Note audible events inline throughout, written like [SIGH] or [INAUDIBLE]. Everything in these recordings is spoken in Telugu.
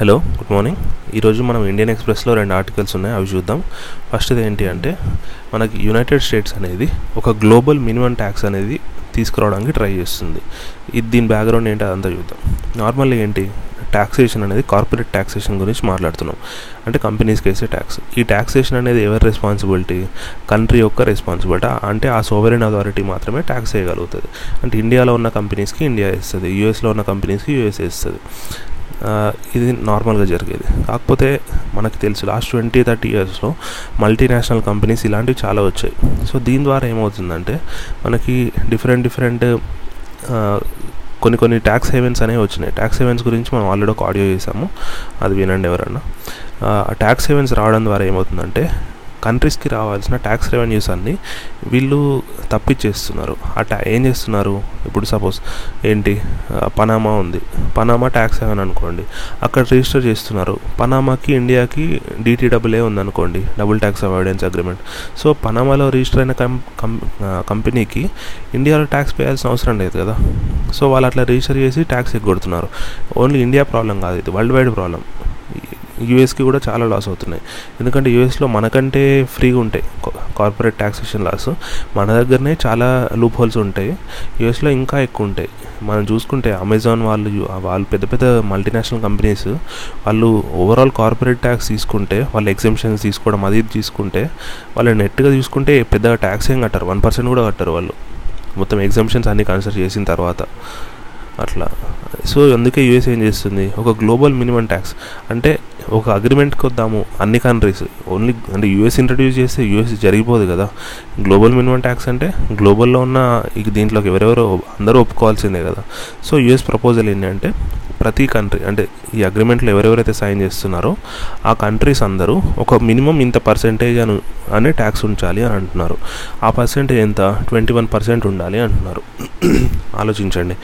Hello good morning. ఈరోజు మనం ఇండియన్ ఎక్స్ప్రెస్లో రెండు ఆర్టికల్స్ ఉన్నాయి అవి చూద్దాం. ఫస్ట్ది ఏంటి అంటే మనకి యునైటెడ్ స్టేట్స్ అనేది ఒక గ్లోబల్ మినిమం ట్యాక్స్ అనేది తీసుకురావడానికి ట్రై చేస్తుంది. ఇది దీని బ్యాక్గ్రౌండ్ ఏంటి అదంతా చూద్దాం. నార్మల్గా ఏంటి ట్యాక్సేషన్ అనేది కార్పొరేట్ ట్యాక్సేషన్ గురించి మాట్లాడుతున్నాం. అంటే కంపెనీస్కి వేసే ట్యాక్స్. ఈ ట్యాక్సేషన్ అనేది ఎవరి రెస్పాన్సిబిలిటీ? కంట్రీ యొక్క రెస్పాన్సిబిలిటీ. అంటే ఆ సోవరెన్ అథారిటీ మాత్రమే ట్యాక్స్ వేయగలుగుతుంది. అంటే ఇండియాలో ఉన్న కంపెనీస్కి ఇండియా వేస్తుంది. యూఎస్లో ఉన్న కంపెనీస్కి యూఎస్ వేస్తుంది. ఇది నార్మల్గా జరిగేది. కాకపోతే మనకు తెలుసు లాస్ట్ ట్వంటీ థర్టీ ఇయర్స్లో మల్టీనేషనల్ కంపెనీస్ ఇలాంటివి చాలా వచ్చాయి. సో దీని ద్వారా ఏమవుతుందంటే మనకి డిఫరెంట్ డిఫరెంట్ కొన్ని కొన్ని ట్యాక్స్ హెవెన్స్ అనేవి వచ్చినాయి. ట్యాక్స్ హెవెన్స్ గురించి మనం ఆల్రెడీ ఒక ఆడియో చేసాము. అది వినండి ఎవరన్నా. ఆ ట్యాక్స్ హెవెన్స్ రావడం ద్వారా ఏమవుతుందంటే కంట్రీస్కి రావాల్సిన ట్యాక్స్ రెవెన్యూస్ అన్ని వీళ్ళు తప్పించేస్తున్నారు. ఆ ట్యా ఏం చేస్తున్నారు? ఇప్పుడు సపోజ్ ఏంటి? పనామా ఉంది. పనామా ట్యాక్స్ హెవెన్ అనుకోండి. అక్కడ రిజిస్టర్ చేస్తున్నారు. పనామాకి ఇండియాకి డీటీడబ్ల్యూఏ ఉందనుకోండి. Double tax avoidance agreement so పనామాలో register అయిన కం కంపెనీకి ఇండియాలో ట్యాక్స్ వేయాల్సిన అవసరం లేదు కదా. సో వాళ్ళు అట్లా రిజిస్టర్ చేసి ట్యాక్స్ ఎగ్గొడుతున్నారు ఓన్లీ ఇండియా ప్రాబ్లం కాదు ఇది వరల్డ్ వైడ్ ప్రాబ్లం యూఎస్కి కూడా చాలా లాస్ అవుతున్నాయి. ఎందుకంటే యూఎస్లో మనకంటే ఫ్రీగా ఉంటాయి కార్పొరేట్ ట్యాక్సేషన్ లాస్. మన దగ్గరనే చాలా లూప్ హోల్స్ ఉంటాయి. యూఎస్లో ఇంకా ఎక్కువ ఉంటాయి. మనం చూసుకుంటే అమెజాన్ వాళ్ళు వాళ్ళు పెద్ద పెద్ద మల్టీనేషనల్ కంపెనీస్ వాళ్ళు ఓవరాల్ కార్పొరేట్ ట్యాక్స్ తీసుకుంటే వాళ్ళు ఎగ్జిబిషన్స్ తీసుకోవడం అది ఇది తీసుకుంటే వాళ్ళు నెట్గా తీసుకుంటే పెద్దగా ట్యాక్స్ ఏం కట్టారు. వన్ పర్సెంట్ కూడా కట్టారు వాళ్ళు. మొత్తం ఎగ్జామ్షన్స్ అన్ని కన్సిడర్ చేసిన తర్వాత. అట్లా. సో అందుకే యూఎస్ ఏం చేస్తుంది? ఒక గ్లోబల్ మినిమం ట్యాక్స్. అంటే ఒక అగ్రిమెంట్కి వద్దాము అన్ని కంట్రీస్. ఓన్లీ అంటే యూఎస్ ఇంట్రడ్యూస్ చేస్తే యూఎస్ జరిగిపోదు కదా. గ్లోబల్ మినిమం ట్యాక్స్ అంటే గ్లోబల్లో ఉన్న ఇక దీంట్లోకి ఎవరెవరో అందరూ ఒప్పుకోవాల్సిందే కదా. సో యూఎస్ ప్రపోజల్ ఏంటంటే ప్రతి కంట్రీ అంటే ఈ అగ్రిమెంట్లో ఎవరెవరైతే సైన్ చేస్తున్నారో ఆ కంట్రీస్ అందరూ ఒక మినిమం ఇంత పర్సెంటేజ్ అని అనే ట్యాక్స్ ఉంచాలి అని అంటున్నారు. ఆ పర్సెంటేజ్ ఎంత? ట్వంటీ వన్ పర్సెంట్ ఉండాలి అంటున్నారు. [CLEARS THROAT] ఆలోచించండి.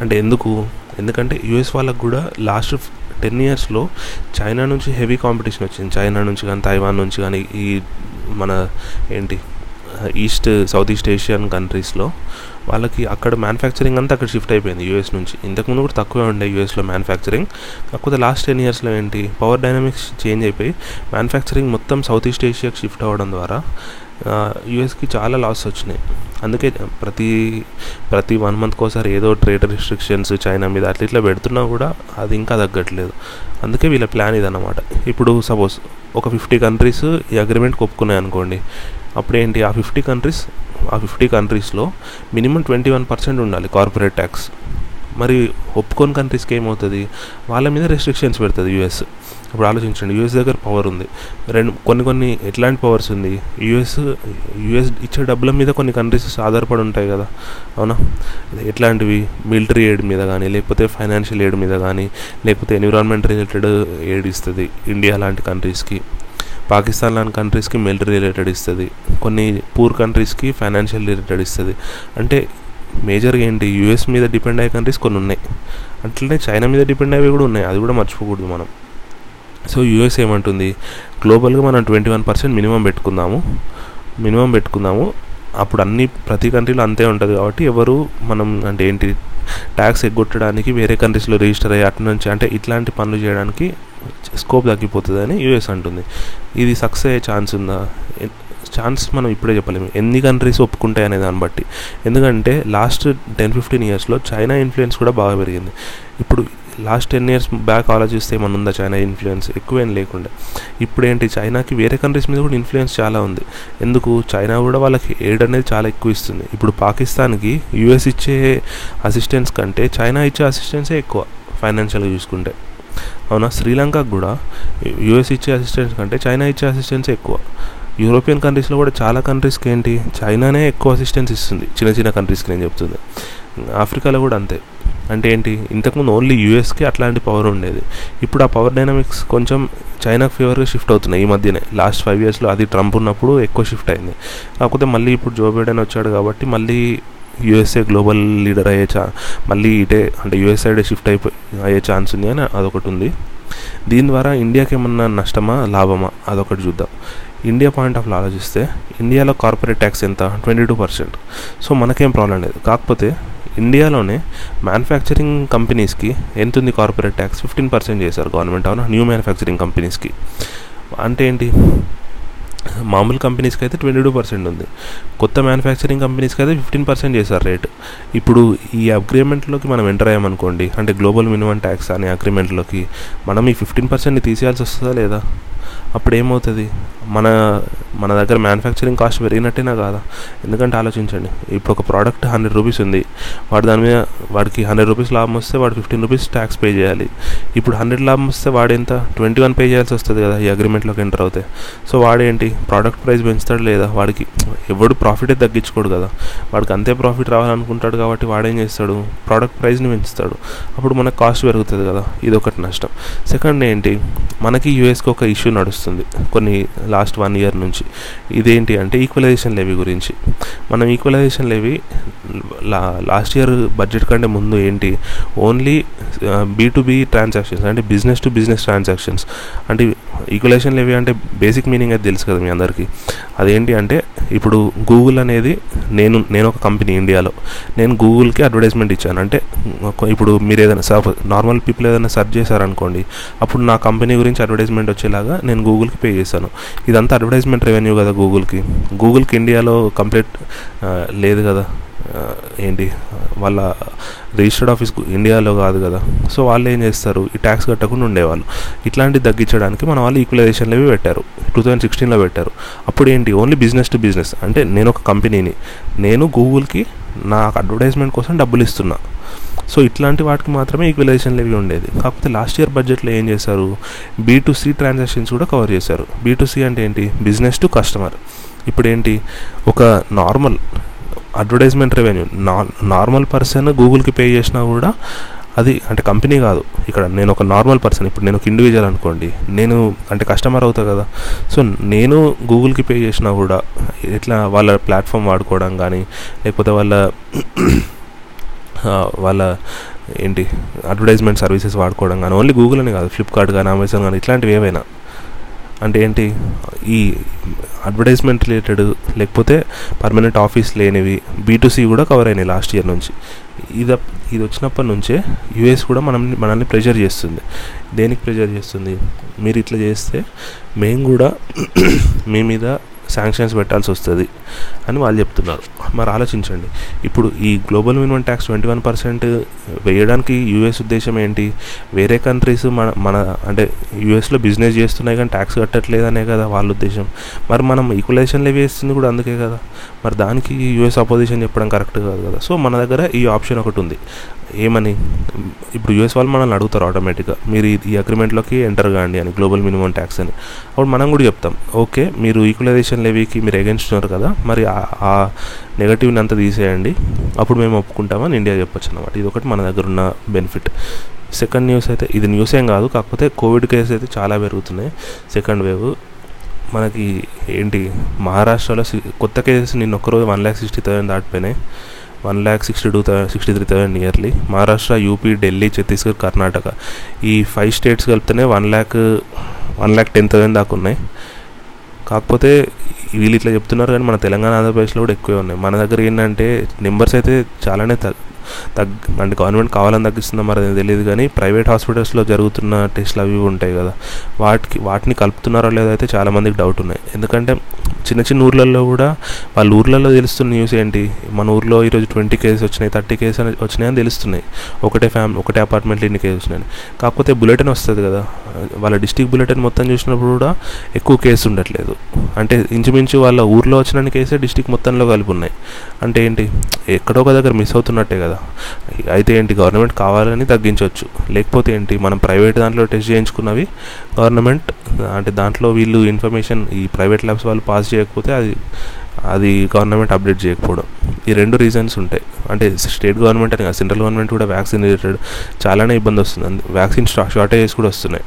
అంటే ఎందుకు? ఎందుకంటే యూఎస్ వాళ్ళకు కూడా లాస్ట్ టెన్ ఇయర్స్లో చైనా నుంచి హెవీ కాంపిటీషన్ వచ్చింది. చైనా నుంచి కానీ తైవాన్ నుంచి కానీ ఈ మన ఏంటి ఈస్ట్ సౌత్ ఈస్ట్ ఏషియన్ కంట్రీస్లో వాళ్ళకి అక్కడ మ్యానుఫ్యాక్చరింగ్ అంతా అక్కడ షిఫ్ట్ అయిపోయింది యూఎస్ నుంచి. ఇంతకుముందు కూడా తక్కువే ఉండే యూఎస్లో మ్యానుఫ్యాక్చరింగ్ కాకపోతే లాస్ట్ టెన్ ఇయర్స్లో ఏంటి పవర్ డైనమిక్స్ చేంజ్ అయిపోయి మ్యానుఫ్యాక్చరింగ్ మొత్తం సౌత్ ఈస్ట్ ఏషియాకి షిఫ్ట్ అవ్వడం ద్వారా యూఎస్కి చాలా లాస్ వచ్చినాయి. అందుకే ప్రతి ప్రతి వన్ మంత్కి ఒకసారి ఏదో ట్రేడ్ రిస్ట్రిక్షన్స్ చైనా మీద అట్లా ఇట్లా పెడుతున్నా కూడా అది ఇంకా తగ్గట్లేదు. అందుకే వీళ్ళ ప్లాన్ ఇదన్నమాట. ఇప్పుడు సపోజ్ ఒక ఫిఫ్టీ కంట్రీస్ ఈ అగ్రిమెంట్ ఒప్పుకున్నాయి అనుకోండి అప్పుడు ఏంటి ఆ ఫిఫ్టీ కంట్రీస్ ఆ ఫిఫ్టీ కంట్రీస్లో మినిమం ట్వంటీ వన్ పర్సెంట్ ఉండాలి కార్పొరేట్ ట్యాక్స్ మరి ఒప్పుకోని కంట్రీస్కి ఏమవుతుంది? వాళ్ళ మీద రెస్ట్రిక్షన్స్ పెడుతుంది యూఎస్ ఇప్పుడు ఆలోచించండి యూఎస్ దగ్గర పవర్ ఉంది. రెండు కొన్ని కొన్ని ఎట్లాంటి పవర్స్ ఉంది? యూఎస్ యూఎస్ ఇచ్చే డబ్బుల మీద కొన్ని కంట్రీస్ ఆధారపడి ఉంటాయి కదా? అవునా? ఎట్లాంటివి? మిలిటరీ ఎయిడ్ మీద కానీ లేకపోతే ఫైనాన్షియల్ ఎయిడ్ మీద కానీ లేకపోతే ఎన్విరాన్మెంట్ రిలేటెడ్ ఎయిడ్ ఇస్తుంది ఇండియా లాంటి కంట్రీస్కి పాకిస్తాన్ లాంటి కంట్రీస్కి మిలిటరీ రిలేటెడ్ ఇస్తుంది. కొన్ని పూర్ కంట్రీస్కి ఫైనాన్షియల్ రిలేటెడ్ ఇస్తుంది. అంటే మేజర్గా ఏంటి? యూఎస్ మీద డిపెండ్ అయ్యే కంట్రీస్ కొన్ని ఉన్నాయి. అట్లనే చైనా మీద డిపెండ్ అయ్యేవి కూడా ఉన్నాయి. అది కూడా మర్చిపోకూడదు మనం. సో యూఎస్ ఏమంటుంది? గ్లోబల్గా మనం ట్వంటీ వన్ పర్సెంట్ మినిమం పెట్టుకుందాము. మినిమం పెట్టుకుందాము. అప్పుడు అన్ని ప్రతి కంట్రీలో అంతే ఉంటుంది కాబట్టి ఎవరు మనం అంటే ఏంటి? ట్యాక్స్ ఎగ్గొట్టడానికి వేరే కంట్రీస్లో రిజిస్టర్ అయ్యి అటు నుంచి అంటే ఇట్లాంటి పనులు చేయడానికి స్కోప్ తగ్గిపోతుంది అని యూఎస్ అంటుంది. ఇది సక్సెస్ అయ్యే ఛాన్స్ ఉందా? ఛాన్స్ మనం ఇప్పుడే చెప్పలేము. ఎన్ని కంట్రీస్ ఒప్పుకుంటాయి అనే దాన్ని బట్టి. ఎందుకంటే లాస్ట్ టెన్ ఫిఫ్టీన్ ఇయర్స్లో చైనా ఇన్ఫ్లుయెన్స్ కూడా బాగా పెరిగింది. ఇప్పుడు లాస్ట్ టెన్ ఇయర్స్ బ్యాక్ ఆలోచిస్తే ఏమన్నా ఉందా చైనా ఇన్ఫ్లుయెన్స్? ఎక్కువేం లేకుండా. ఇప్పుడు ఏంటి చైనాకి వేరే కంట్రీస్ మీద కూడా ఇన్ఫ్లుయెన్స్ చాలా ఉంది. ఎందుకు? చైనా కూడా వాళ్ళకి ఎయిడ్ అనేది చాలా ఎక్కువ ఇస్తుంది. ఇప్పుడు పాకిస్తాన్కి యూఎస్ ఇచ్చే అసిస్టెన్స్ కంటే చైనా ఇచ్చే అసిస్టెన్సే ఎక్కువ ఫైనాన్షియల్గా చూసుకుంటే. అవునా? శ్రీలంకకు కూడా యూఎస్ ఇచ్చే అసిస్టెన్స్ కంటే చైనా ఇచ్చే అసిస్టెన్స్ ఎక్కువ. యూరోపియన్ కంట్రీస్లో కూడా చాలా కంట్రీస్కి ఏంటి చైనానే ఎక్కువ అసిస్టెన్స్ ఇస్తుంది. చిన్న చిన్న కంట్రీస్కి నేను చెప్తుంది. ఆఫ్రికాలో కూడా అంతే. అంటే ఏంటి? ఇంతకుముందు ఓన్లీ యూఎస్కి అట్లాంటి పవర్ ఉండేది. ఇప్పుడు ఆ పవర్ డైనమిక్స్ కొంచెం చైనాకు ఫేవర్గా షిఫ్ట్ అవుతున్నాయి ఈ మధ్యనే. లాస్ట్ ఫైవ్ ఇయర్స్లో అది ట్రంప్ ఉన్నప్పుడు ఎక్కువ షిఫ్ట్ అయింది. కాకపోతే మళ్ళీ ఇప్పుడు జో బైడెన్ వచ్చాడు కాబట్టి మళ్ళీ యూఎస్ఏ గ్లోబల్ లీడర్ అయ్యే ఛా మళ్ళీ ఇటే అంటే యూఎస్ షిఫ్ట్ అయిపోయి అయ్యే ఛాన్స్ ఉంది అని అదొకటి ఉంది. దీని ద్వారా ఇండియాకి ఏమన్నా నష్టమా లాభమా? అదొకటి చూద్దాం. ఇండియా పాయింట్ ఆఫ్ ఆలోచిస్తే ఇండియాలో కార్పొరేట్ ట్యాక్స్ ఎంత? ట్వంటీ టూ పర్సెంట్ సో మనకేం ప్రాబ్లం లేదు. కాకపోతే ఇండియాలోనే మ్యానుఫ్యాక్చరింగ్ కంపెనీస్కి ఎంత ఉంది కార్పొరేట్ ట్యాక్స్ ఫిఫ్టీన్ పర్సెంట్ చేశారు గవర్నమెంట్ అవునా? న్యూ మ్యానుఫ్యాక్చరింగ్ కంపెనీస్కి అంటే ఏంటి? మామూలు కంపెనీస్కి అయితే ట్వంటీ టూ పర్సెంట్ ఉంది. కొత్త మ్యానుఫ్యాక్చరింగ్ కంపెనీస్కి అయితే ఫిఫ్టీన్ పర్సెంట్ చేశారు రేట్. ఇప్పుడు ఈ అగ్రిమెంట్లోకి మనం ఎంటర్ అయ్యామనుకోండి అంటే గ్లోబల్ మినిమం ట్యాక్స్ అనే అగ్రిమెంట్లోకి మనం ఈ ఫిఫ్టీన్ పర్సెంట్ని తీసేయాల్సి వస్తుందా లేదా? అప్పుడు ఏమవుతుంది మన మన దగ్గర మ్యానుఫ్యాక్చరింగ్ కాస్ట్ పెరిగినట్టేనా కాదా? ఎందుకంటే ఆలోచించండి. ఇప్పుడు ఒక ప్రోడక్ట్ హండ్రెడ్ రూపీస్ ఉంది. వాడు దాని మీద వాడికి హండ్రెడ్ రూపీస్ లాభం వస్తే వాడు ఫిఫ్టీన్ రూపీస్ ట్యాక్స్ పే చేయాలి. ఇప్పుడు హండ్రెడ్ లాభం వస్తే వాడు ఎంత? ట్వంటీ వన్ పే చేయాల్సి వస్తుంది కదా ఈ అగ్రిమెంట్లోకి ఎంటర్ అవుతే. సో వాడేంటి? ప్రోడక్ట్ ప్రైస్ పెంచుతాడు లేదా? వాడికి ఎవడు ప్రాఫిటే తగ్గించుకోడు కదా. వాడికి అంతే ప్రాఫిట్ రావాలనుకుంటాడు కాబట్టి వాడేం చేస్తాడు? ప్రోడక్ట్ ప్రైస్ని పెంచుతాడు. అప్పుడు మనకు కాస్ట్ పెరుగుతుంది కదా. ఇది ఒకటి నష్టం. సెకండ్ ఏంటి? మనకి యూఎస్కి ఒక ఇష్యూ నడుస్తుంది. కొన్ని లాస్ట్ వన్ ఇయర్ నుంచి. ఇదేంటి అంటే ఈక్వలైజేషన్ లెవీ గురించి. మనం ఈక్వలైజేషన్ లెవీ లా లాస్ట్ ఇయర్ బడ్జెట్ కంటే ముందు ఏంటి? Only B to B transactions అంటే బిజినెస్ టు బిజినెస్ ట్రాన్సాక్షన్స్ అంటే ఈక్వలైజేషన్ లెవీ అంటే బేసిక్ మీనింగ్ అది తెలుసు కదా మీ అందరికీ. అదేంటి అంటే ఇప్పుడు గూగుల్ అనేది నేను నేను ఒక కంపెనీ ఇండియాలో నేను గూగుల్కి అడ్వర్టైజ్మెంట్ ఇచ్చాను. అంటే ఇప్పుడు మీరు ఏదైనా సర్ఫ్ నార్మల్ పీపుల్ ఏదైనా సెర్చ్ చేశారనుకోండి అప్పుడు నా కంపెనీ గురించి అడ్వర్టైజ్మెంట్ వచ్చేలాగా నేను గూగుల్కి పే చేశాను. ఇదంతా అడ్వర్టైజ్మెంట్ రెవెన్యూ కదా గూగుల్కి. గూగుల్కి ఇండియాలో కంప్లీట్ లేదు కదా. ఏంటి? వాళ్ళ రిజిస్టర్డ్ ఆఫీస్ గు- ఇండియాలో కాదు కదా. సో వాళ్ళు ఏం చేస్తారు? ఈ ట్యాక్స్ కట్టకుండా ఉండేవాళ్ళు. ఇట్లాంటివి తగ్గించడానికి మన వాళ్ళు ఈక్వలైజేషన్లు పెట్టారు. టూ థౌజండ్ సిక్స్టీన్లో పెట్టారు. అప్పుడు ఏంటి? ఓన్లీ బిజినెస్ టు బిజినెస్ అంటే నేను ఒక కంపెనీని నేను గూగుల్కి నా అడ్వర్టైజ్మెంట్ కోసం డబ్బులు ఇస్తున్నా. సో ఇట్లాంటి వాటికి మాత్రమే ఈక్వలైజేషన్లు లెవీ ఉండేది. కాకపోతే లాస్ట్ ఇయర్ బడ్జెట్లో ఏం చేశారు? బీ టు సి ట్రాన్సాక్షన్స్ కూడా కవర్ చేశారు. బీ టు సి అంటే ఏంటి? బిజినెస్ టు కస్టమర్ ఇప్పుడు ఏంటి? ఒక నార్మల్ అడ్వర్టైజ్మెంట్ రెవెన్యూ నా నార్మల్ పర్సన్ గూగుల్కి పే చేసినా కూడా అది అంటే కంపెనీ కాదు. ఇక్కడ నేను ఒక నార్మల్ పర్సన్ ఇప్పుడు నేను ఒక ఇండివిజువల్ అనుకోండి. నేను అంటే కస్టమర్ అవుతా కదా. సో నేను గూగుల్కి పే చేసినా కూడా ఇట్లా వాళ్ళ ప్లాట్ఫామ్ వాడుకోవడం కానీ లేకపోతే వాళ్ళ వాళ్ళ ఏంటి అడ్వర్టైజ్మెంట్ సర్వీసెస్ వాడుకోవడం కానీ ఓన్లీ గూగుల్ అని కాదు ఫ్లిప్కార్ట్ కానీ అమెజాన్ కానీ ఇట్లాంటివి ఏవైనా. అంటే ఏంటి ఈ అడ్వర్టైజ్మెంట్ రిలేటెడ్ లేకపోతే పర్మనెంట్ ఆఫీస్ లేనివి బీటూసీ కూడా కవర్ అయినాయి లాస్ట్ ఇయర్ నుంచి. ఇది ఇది వచ్చినప్పటి నుంచే యూఎస్ కూడా మనం మనల్ని ప్రెషర్ చేస్తుంది. దేనికి ప్రెషర్ చేస్తుంది? మీరు ఇట్లా చేస్తే మేము కూడా మీ మీద శాంక్షన్స్ పెట్టాల్సి వస్తుంది అని వాళ్ళు చెప్తున్నారు. మరి ఆలోచించండి. ఇప్పుడు ఈ global minimum tax twenty one percent వేయడానికి యూఎస్ ఉద్దేశం ఏంటి? వేరే కంట్రీస్ మన మన అంటే యూఎస్లో బిజినెస్ చేస్తున్నాయి కానీ ట్యాక్స్ కట్టట్లేదనే కదా వాళ్ళ ఉద్దేశం. మరి మనం ఈక్వలైజేషన్ లెవీ వేస్తుంది కూడా అందుకే కదా. మరి దానికి యూఎస్ అపోజిషన్ చెప్పడం కరెక్ట్ కాదు కదా. సో మన దగ్గర ఈ ఆప్షన్ ఒకటి ఉంది. ఏమని? ఇప్పుడు యూఎస్ వాళ్ళు మనల్ని అడుగుతారు ఆటోమేటిక్గా మీరు ఈ- అగ్రిమెంట్లోకి ఎంటర్ కాండి అని గ్లోబల్ మినిమం ట్యాక్స్ అని. అప్పుడు మనం కూడా చెప్తాం. ఓకే మీరు ఈక్వలైజేషన్ లెవీకి మీరు ఎగెన్స్ట్ ఉన్నారు కదా మరి ఆ- నెగటివ్ని అంతా తీసేయండి. అప్పుడు మేము ఒప్పుకుంటామని ఇండియా చెప్పొచ్చు అనమాట ఇది ఒకటి మన దగ్గర ఉన్న బెనిఫిట్ సెకండ్ న్యూస్ అయితే ఇది న్యూస్ ఏం కాదు కాకపోతే కోవిడ్ కేసు అయితే చాలా పెరుగుతున్నాయి. సెకండ్ వేవ్ మనకి ఏంటి మహారాష్ట్రలో కొత్త కేసెస్ నిన్న ఒక్కరోజు one lakh sixty thousand దాటిపోయినాయి. One lakh sixty two thousand sixty three thousand yearly. Maharashtra UP Delhi Chhattisgarh Karnataka. ఈ five states కలిపితేనే one lakh one lakh ten thousand దాకా ఉన్నాయి. కాకపోతే వీళ్ళు ఇట్లా చెప్తున్నారు కానీ మన తెలంగాణ ఆంధ్రప్రదేశ్లో కూడా ఎక్కువే ఉన్నాయి. మన దగ్గర ఏంటంటే నెంబర్స్ అయితే చాలానే తగ్గ అంటే గవర్నమెంట్ కావాలని తగ్గిస్తుందో మరి అది తెలియదు కానీ ప్రైవేట్ హాస్పిటల్స్లో జరుగుతున్న టెస్ట్లు అవి ఉంటాయి కదా. వాటికి వాటిని కలుపుతున్నారో లేదో అయితే చాలామందికి డౌట్ ఉన్నాయి. ఎందుకంటే చిన్న చిన్న ఊర్లలో కూడా వాళ్ళ ఊర్లలో తెలుస్తున్న న్యూస్ ఏంటి? మన ఊర్లో ఈరోజు ట్వంటీ కేసెస్ వచ్చినాయి థర్టీ కేసెస్ అని తెలుస్తున్నాయి. ఒకటే ఫ్యామిలీ ఒకటే అపార్ట్మెంట్లో ఇన్ని కేసెస్ వచ్చినాయి కాకపోతే బులెటిన్ వస్తుంది కదా. వాళ్ళ డిస్టిక్ బులెటిన్ మొత్తం చూసినప్పుడు కూడా ఎక్కువ కేసు ఉండట్లేదు. అంటే ఇంచుమించు వాళ్ళ ఊర్లో వచ్చిన కేసే డిస్టిక్ మొత్తంలో కలిపి ఉన్నాయి అంటే ఏంటి? ఎక్కడో ఒక దగ్గర మిస్ అవుతున్నట్టే కదా. అయితే ఏంటి గవర్నమెంట్ కావాలని తగ్గించవచ్చు. లేకపోతే ఏంటి మనం ప్రైవేట్ దాంట్లో టెస్ట్ చేయించుకున్నవి గవర్నమెంట్ అంటే దాంట్లో వీళ్ళు ఇన్ఫర్మేషన్ ఈ ప్రైవేట్ ల్యాబ్స్ వాళ్ళు పాస్ చేయకపోతే అది అది గవర్నమెంట్ అప్డేట్ చేయకపోవడం. ఈ రెండు రీజన్స్ ఉంటాయి. అంటే స్టేట్ గవర్నమెంట్ అని కాదు సెంట్రల్ గవర్నమెంట్ కూడా వ్యాక్సిన్ రిలేటెడ్ చాలానే ఇబ్బంది వస్తుంది. వ్యాక్సిన్ షార్టేజెస్ కూడా వస్తున్నాయి.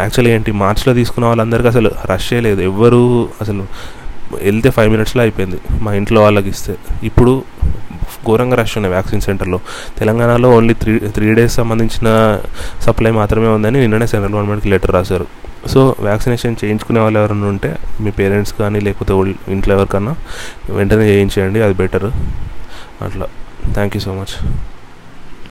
యాక్చువల్లీ ఏంటి మార్చిలో తీసుకున్న వాళ్ళందరికీ అసలు రష్ చేయలేదు. ఎవ్వరూ అసలు వెళ్తే ఫైవ్ మినిట్స్లో అయిపోయింది. మా ఇంట్లో వాళ్ళకి ఇస్తే. ఇప్పుడు ఘోరంగా రష్ ఉన్నాయి వ్యాక్సిన్ సెంటర్లో తెలంగాణలో ఓన్లీ త్రీ త్రీ డేస్ సంబంధించిన సప్లై మాత్రమే ఉందని నిన్ననే సెంట్రల్ గవర్నమెంట్కి లెటర్ రాశారు. సో వ్యాక్సినేషన్ చేయించుకునే వాళ్ళు ఎవరైనా ఉంటే మీ పేరెంట్స్ కానీ లేకపోతే ఇంట్లో ఎవరికన్నా వెంటనే చేయించేయండి అది బెటర్ అట్లా. Thank you so much